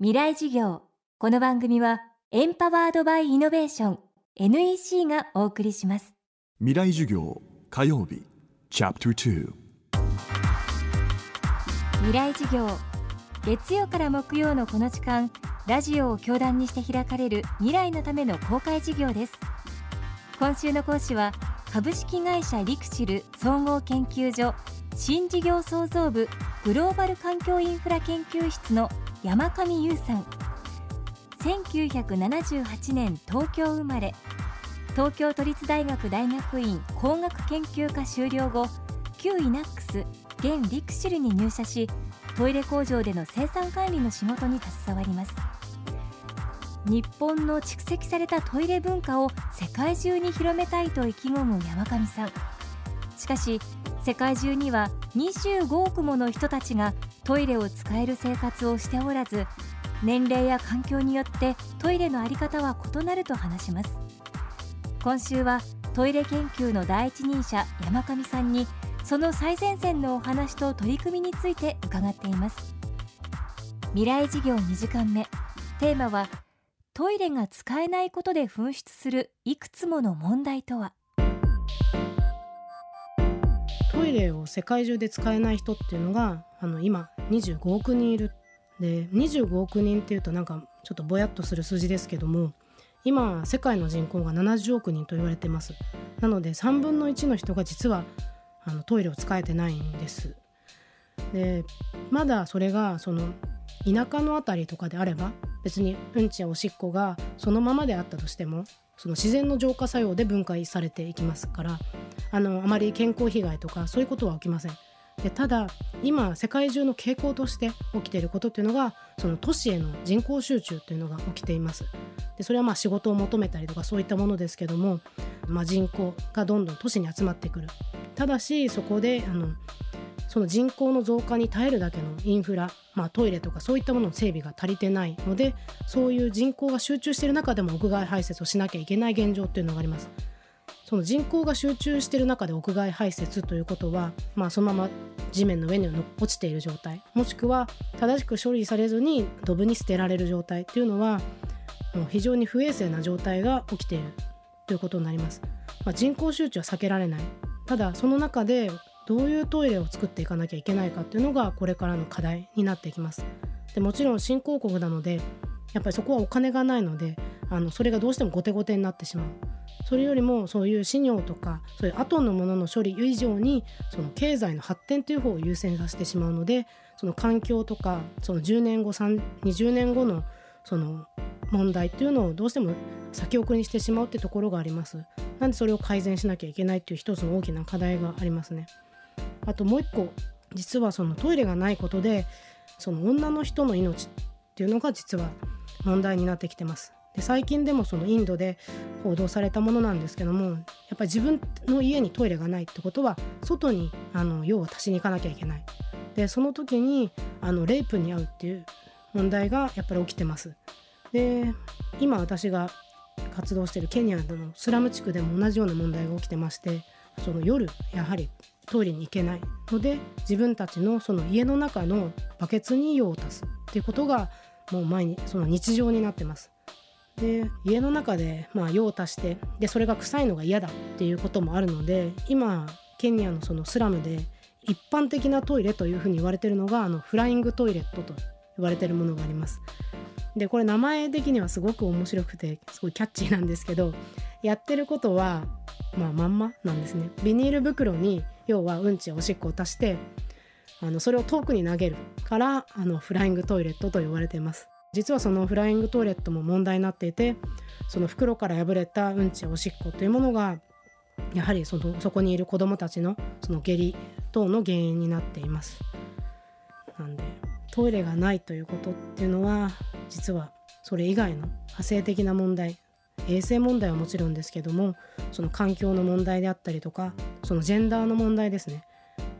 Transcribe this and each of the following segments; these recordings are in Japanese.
未来事業。この番組はエンパワードバイイノベーション NEC がお送りします。未来授業火曜日チャプター未来事業。月曜から木曜のこの時間ラジオを教壇にして開かれる未来のための公開事業です。今週の講師は株式会社リクシル総合研究所新事業創造部グローバル環境インフラ研究室の山上優さん。1978年東京生まれ。東京都立大学大学院工学研究科修了後旧イナックス現リクシルに入社しトイレ工場での生産管理の仕事に携わります。日本の蓄積されたトイレ文化を世界中に広めたいと意気込む山上さん。しかし世界中には25億もの人たちがトイレを使える生活をしておらず年齢や環境によってトイレの在り方は異なると話します。今週はトイレ研究の第一人者山上さんにその最前線のお話と取り組みについて伺っています。未来事業2時間目。テーマはトイレが使えないことで噴出するいくつもの問題とは？トイレを世界中で使えない人っていうのがあの今25億人いる。で25億人っていうとなんかちょっとぼやっとする数字ですけども今世界の人口が70億人と言われてます。なので3分の1の人が実はあのトイレを使えてないんです。でまだそれがその田舎の辺りとかであれば別にうんちやおしっこがそのままであったとしてもその自然の浄化作用で分解されていきますからあのあまり健康被害とかそういうことは起きません。でただ今世界中の傾向として起きていることっていうのがその都市への人口集中というのが起きていますでそれはまあ仕事を求めたりとかそういったものですけども、まあ、人口がどんどん都市に集まってくるただしそこであのその人口の増加に耐えるだけのインフラ、まあ、トイレとかそういったものの整備が足りてないのでそういう人口が集中している中でも屋外排泄をしなきゃいけない現状っていうのがあります。その人口が集中している中で屋外排泄ということは、まあ、そのまま地面の上に落ちている状態もしくは正しく処理されずにドブに捨てられる状態っていうのはもう非常に不衛生な状態が起きているということになります。まあ、人口集中は避けられないただその中でどういうトイレを作っていかなきゃいけないかっていうのがこれからの課題になっていきます。でもちろん新興国なのでやっぱりそこはお金がないのであのそれがどうしても後手後手になってしまうそれよりもそういう飼尿とかそういう後のものの処理以上にその経済の発展という方を優先させてしまうのでその環境とかその10年後20年後のその問題っていうのをどうしても先送りにしてしまうってところがあります。なんでそれを改善しなきゃいけないっていう一つの大きな課題がありますね。あともう一個実はそのトイレがないことでその女の人の命っていうのが実は問題になってきてます。で最近でもそのインドで報道されたものなんですけどもやっぱり自分の家にトイレがないってことは外にあの用を足しに行かなきゃいけない。でその時にあのレイプに遭うっていう問題がやっぱり起きてます。で今私が活動しているケニアのスラム地区でも同じような問題が起きてましてその夜やはりトイレに行けないので自分たちのその家の中のバケツに用を足すっていうことがもう前にその日常になってます。で家の中でまあ用を足してでそれが臭いのが嫌だっていうこともあるので今ケニアのそのスラムで一般的なトイレというふうに言われてるのがあのフライングトイレットと言われてるものがあります。でこれ名前的にはすごく面白くてすごいキャッチーなんですけどやってることはまあまんまなんですね。ビニール袋に要はうんちやおしっこを足してあのそれを遠くに投げるからあのフライングトイレットと言われてます。実はそのフライングトイレットも問題になっていてその袋から破れたうんちやおしっこというものがやはりそのそこにいる子どもたちのその下痢等の原因になっています。なんでトイレがないということっていうのは実はそれ以外の派生的な問題衛生問題はもちろんですけどもその環境の問題であったりとかそのジェンダーの問題ですね。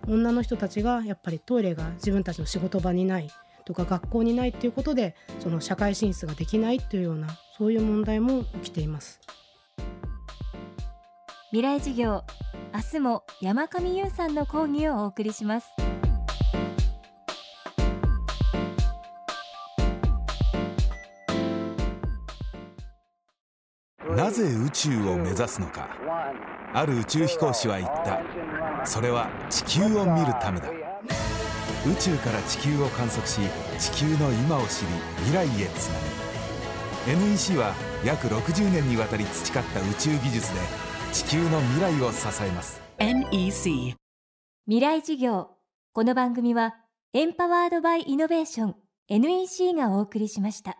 女の人たちがやっぱりトイレが自分たちの仕事場にないとか学校にないっていうことでその社会進出ができないというようなそういう問題も起きています。未来事業明日も山上優さんの講義をお送りします。なぜ宇宙を目指すのか。ある宇宙飛行士は言った。それは地球を見るためだ。宇宙から地球を観測し地球の今を知り未来へつなぐ。NEC は約60年にわたり培った宇宙技術で地球の未来を支えます。NEC 未来事業。この番組はエンパワードバイイノベーション NEC がお送りしました